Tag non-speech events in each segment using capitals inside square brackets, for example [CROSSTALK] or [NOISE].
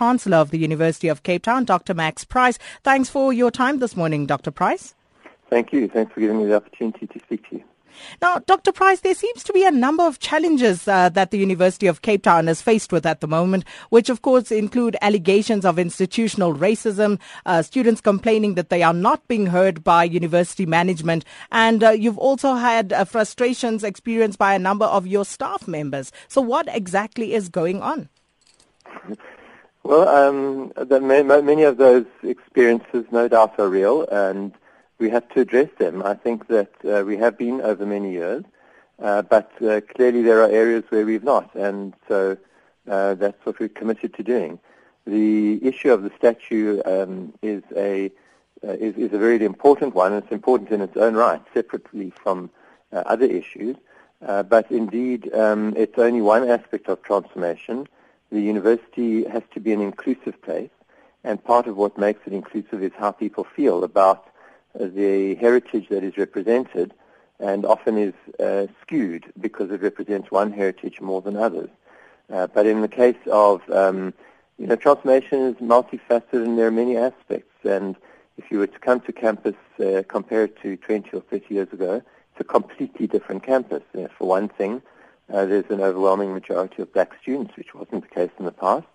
Chancellor of the University of Cape Town, Dr. Max Price. Thanks for your time this morning, Dr. Price. Thank you. Thanks for giving me the opportunity to speak to you. Now, Dr. Price, there seems to be a number of challenges uh, that the University of Cape Town is faced with at the moment, which of course include allegations of institutional racism, uh, students complaining that they are not being heard by university management, and uh, you've also had uh, frustrations experienced by a number of your staff members. So, what exactly is going on? [LAUGHS] Well, um, the, many of those experiences, no doubt, are real, and we have to address them. I think that uh, we have been over many years, uh, but uh, clearly there are areas where we've not, and so uh, that's what we're committed to doing. The issue of the statue um, is a uh, is, is, a very important one. and It's important in its own right, separately from uh, other issues. but indeed, um, it's only one aspect of transformation. The university has to be an inclusive place, and part of what makes it inclusive is how people feel about the heritage that is represented and often is uh, skewed because it represents one heritage more than others. Uh, but in the case of, um, you know, transformation is multifaceted and there are many aspects. And if you were to come to campus, uh, compared to 20 or 30 years ago, it's a completely different campus. Uh, for one thing, uh, there's an overwhelming majority of black students, which wasn't the case in the past.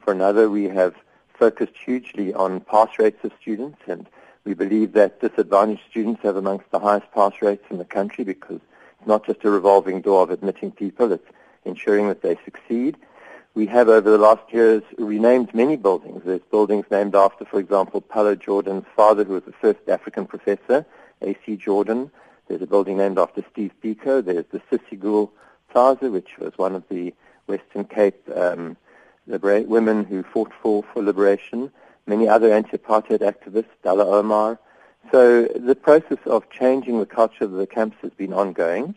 For another, we have focused hugely on pass rates of students and we believe that disadvantaged students have amongst the highest pass rates in the country because it's not just a revolving door of admitting people, it's ensuring that they succeed. We have over the last years renamed many buildings. There's buildings named after, for example, Pallo Jordan's father, who was the first African professor, A.C. Jordan. There's a building named after Steve Biko. There's the Cissie Gool Plaza, which was one of the Western Cape um, libera- women who fought for, for liberation many other anti-apartheid activists, Dullah Omar. So the process of changing the culture of the campus has been ongoing.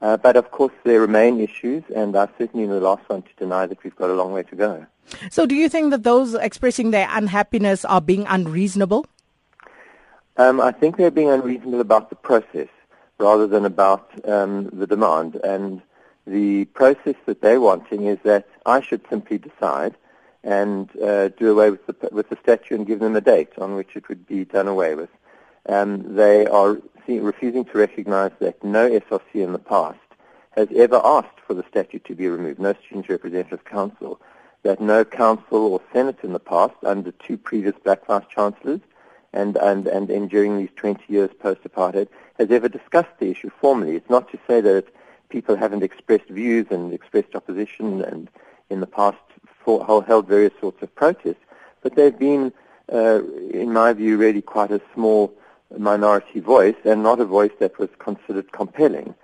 Uh, but of course, there remain issues, and I'm certainly the last one to deny that we've got a long way to go. So, do you think that those expressing their unhappiness are being unreasonable? Um, I think they're being unreasonable about the process rather than about um, the demand. And the process that they're wanting is that I should simply decide and uh, do away with the, with the statue and give them a date on which it would be done away with. Um, they are see, refusing to recognize that no SRC in the past has ever asked for the statue to be removed, no Student Representative Council, that no council or senate in the past under two previous black vice chancellors and, and, and, during these 20 years post-apartheid has ever discussed the issue formally. It's not to say that people haven't expressed views and expressed opposition and in the past for, held various sorts of protests, but they've been, uh, in my view, really quite a small minority voice and not a voice that was considered compelling.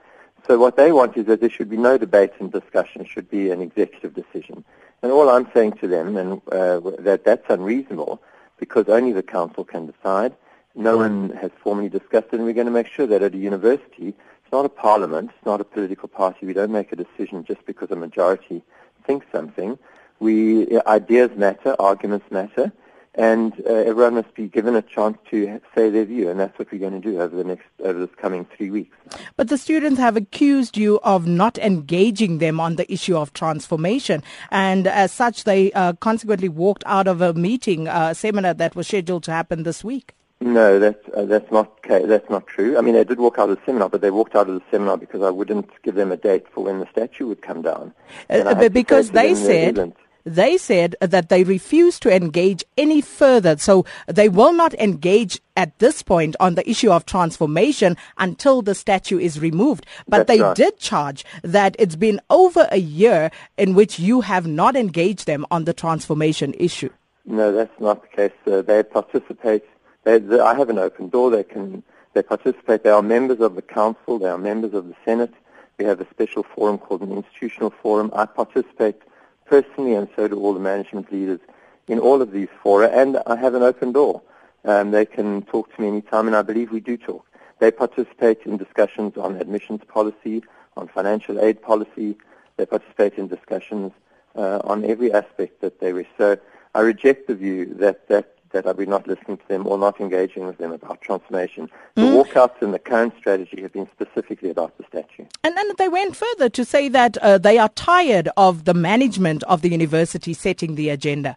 So what they want is that there should be no debate and discussion, it should be an executive decision. And all I'm saying to them and uh, that that's unreasonable because only the council can decide. No one has formally discussed it, and we're going to make sure that at a university, it's not a parliament, it's not a political party. We don't make a decision just because a majority thinks something. We ideas matter, arguments matter, and uh, everyone must be given a chance to say their view, and that's what we're going to do over the next over this coming three weeks. But the students have accused you of not engaging them on the issue of transformation, and as such, they uh, consequently walked out of a meeting, a uh, seminar that was scheduled to happen this week. No, that's uh, that's not that's not true. I mean, they did walk out of the seminar, but they walked out of the seminar because I wouldn't give them a date for when the statue would come down. Uh, because they said they said that they refuse to engage any further. So they will not engage at this point on the issue of transformation until the statue is removed. But That's they right. did charge that it's been over a year in which you have not engaged them on the transformation issue. No, that's not the case. Uh, they participate. They, they, I have an open door. They can they participate. They are members of the council. They are members of the Senate. We have a special forum called an institutional forum. I participate personally, and so do all the management leaders in all of these fora, and I have an open door. Um, they can talk to me anytime, and I believe we do talk. They participate in discussions on admissions policy, on financial aid policy. They participate in discussions uh, on every aspect that they wish. So I reject the view that that that are we not listening to them or not engaging with them about transformation. The mm. walkouts in the current strategy have been specifically about the statue. And then they went further to say that uh, they are tired of the management of the university setting the agenda.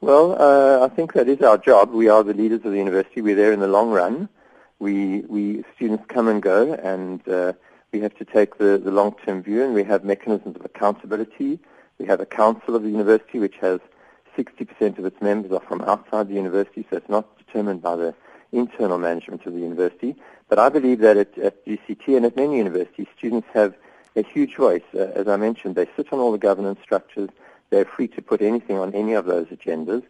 Well, uh, I think that is our job. We are the leaders of the university. We're there in the long run. We, we students come and go, and uh, we have to take the, the long-term view, and we have mechanisms of accountability. We have a council of the university, which has 60% of its members are from outside the university, so it's not determined by the internal management of the university. But I believe that at, at UCT and at many universities, students have a huge voice. Uh, as I mentioned, they sit on all the governance structures. They're free to put anything on any of those agendas.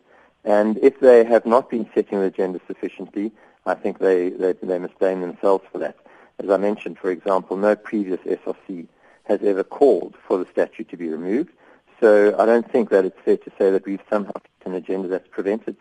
And if they have not been setting the agenda sufficiently, I think they, they, they must blame themselves for that. As I mentioned, for example, no previous SRC has ever called for the statute to be removed. So I don't think that it's fair to say that we've somehow an agenda that's prevented,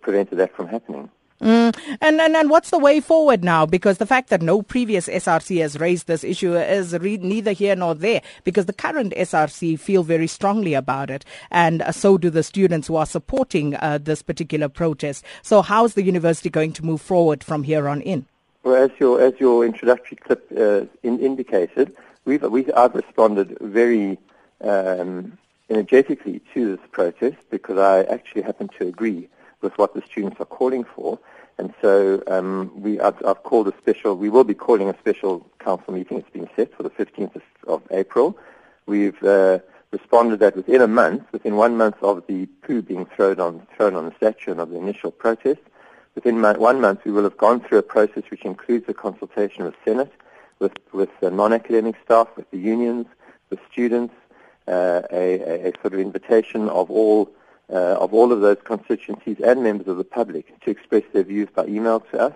prevented that from happening. Mm. And, and and what's the way forward now? Because the fact that no previous SRC has raised this issue is re- neither here nor there. Because the current SRC feel very strongly about it, and uh, so do the students who are supporting uh, this particular protest. So how's the university going to move forward from here on in? Well, as your as your introductory clip uh, in, indicated, we've we I've responded very um, energetically to this protest because I actually happen to agree with what the students are calling for. And so um, we, I've, I've, called a special, we will be calling a special council meeting. It's been set for the 15th of, April. We've uh, responded that within a month, within one month of the poo being thrown on, thrown on the statue and of the initial protest, within one month we will have gone through a process which includes a consultation with Senate, with, with non-academic staff, with the unions, with students, uh, a, a, sort of invitation of all uh, of all of those constituencies and members of the public to express their views by email to us.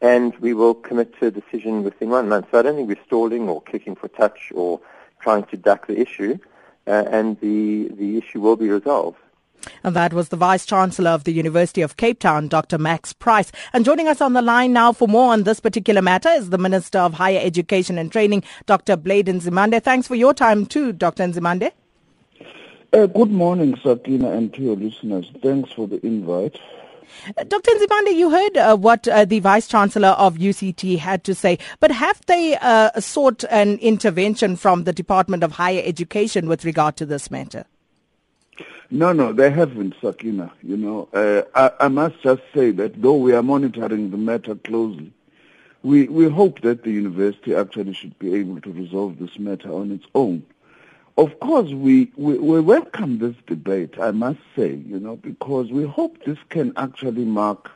And we will commit to a decision within one month. So I don't think we're stalling or kicking for touch or trying to duck the issue. Uh, and the, the issue will be resolved. And that was the Vice Chancellor of the University of Cape Town, Dr. Max Price. And joining us on the line now for more on this particular matter is the Minister of Higher Education and Training, Dr. Blade Nzimande. Thanks for your time too, Dr. Nzimande. Uh, good morning, Sakina, and to your listeners. Thanks for the invite. Uh, Dr. Nzimande, you heard uh, what uh, the Vice Chancellor of UCT had to say, but have they uh, sought an intervention from the Department of Higher Education with regard to this matter? No, no, they haven't, Sakina. You know, uh, I, I, must just say that though we are monitoring the matter closely, we, we hope that the university actually should be able to resolve this matter on its own. Of course, we, we, we, welcome this debate, I must say, you know, because we hope this can actually mark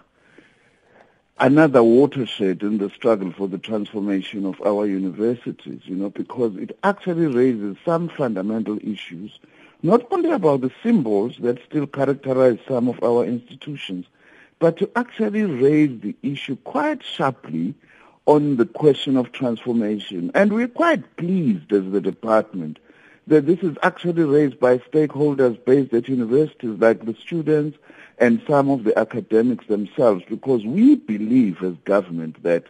another watershed in the struggle for the transformation of our universities, you know, because it actually raises some fundamental issues, not only about the symbols that still characterize some of our institutions, but to actually raise the issue quite sharply on the question of transformation. And we're quite pleased as the department that this is actually raised by stakeholders based at universities like the students and some of the academics themselves because we believe as government that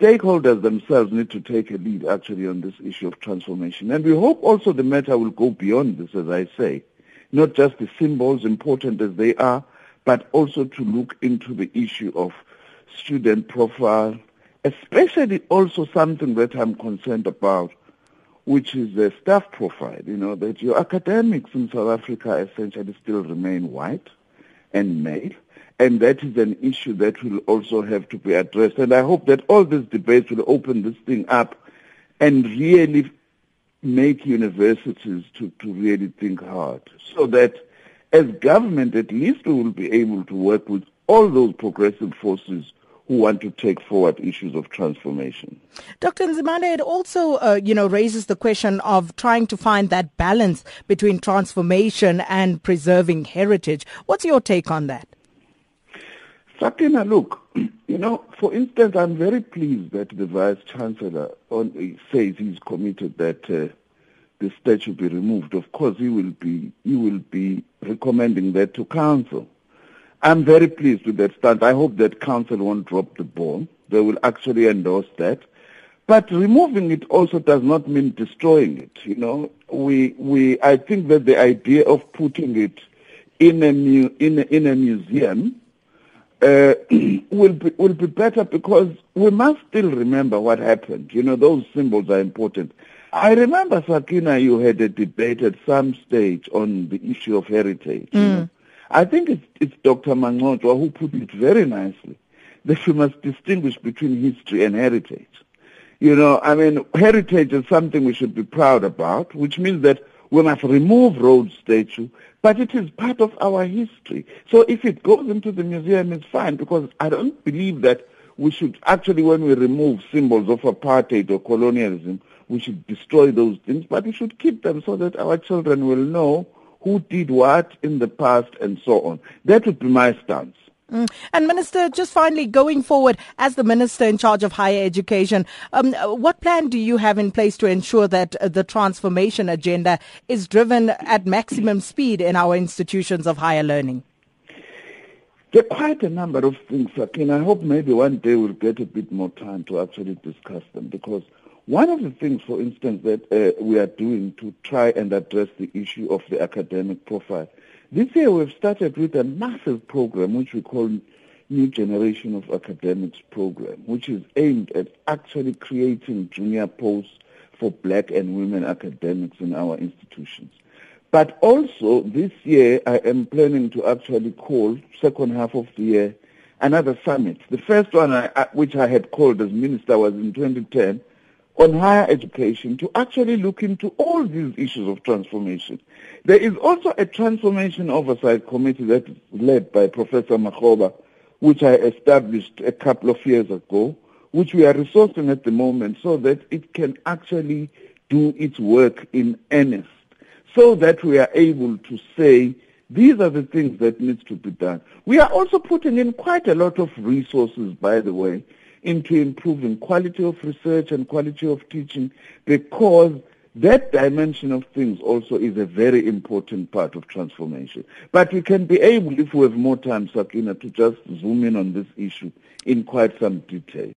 stakeholders themselves need to take a lead actually on this issue of transformation. And we hope also the matter will go beyond this, as I say, not just the symbols, important as they are, but also to look into the issue of student profile, especially also something that I'm concerned about, which is the staff profile, you know, that your academics in South Africa essentially still remain white and male, and that is an issue that will also have to be addressed. And I hope that all these debates will open this thing up and really make universities to, to really think hard so that as government at least we will be able to work with all those progressive forces who want to take forward issues of transformation. Dr. Nzimande, it also, uh, you know, raises the question of trying to find that balance between transformation and preserving heritage. What's your take on that? Sakina, look, [CLEARS THROAT] you know, for instance, I'm very pleased that the Vice Chancellor on, says he's committed that uh, the statue be removed. Of course, he will be he will be recommending that to Council. I'm very pleased with that stance. I hope that council won't drop the ball. They will actually endorse that. But removing it also does not mean destroying it. You know, we we I think that the idea of putting it in a mu, in a, in a museum uh, [CLEARS THROAT] will be will be better because we must still remember what happened. You know, those symbols are important. I remember Sakina, you had a debate at some stage on the issue of heritage. Mm. You know? I think it's, it's Dr. Mangcwatshwa who put it very nicely that we must distinguish between history and heritage. You know, I mean, heritage is something we should be proud about, which means that we must remove Rhodes statue, but it is part of our history. So if it goes into the museum, it's fine, because I don't believe that we should actually, when we remove symbols of apartheid or colonialism, we should destroy those things, but we should keep them so that our children will know who did what in the past and so on. That would be my stance. Mm. And Minister, just finally going forward, as the Minister in charge of higher education, um, what plan do you have in place to ensure that uh, the transformation agenda is driven at maximum speed in our institutions of higher learning? There are quite a number of things, Akin. I hope maybe one day we'll get a bit more time to actually discuss them because one of the things, for instance, that uh, we are doing to try and address the issue of the academic profile. This year we've started with a massive program which we call New Generation of Academics program, which is aimed at actually creating junior posts for black and women academics in our institutions. But also this year I am planning to actually call, second half of the year, another summit. The first one I, which I had called as minister was in 2010 on higher education to actually look into all these issues of transformation. There is also a transformation oversight committee that is led by Professor Makgoba, which I established a couple of years ago, which we are resourcing at the moment so that it can actually do its work in earnest, so that we are able to say these are the things that needs to be done. We are also putting in quite a lot of resources, by the way, into improving quality of research and quality of teaching because that dimension of things also is a very important part of transformation. But we can be able, if we have more time, Sakina, to just zoom in on this issue in quite some detail.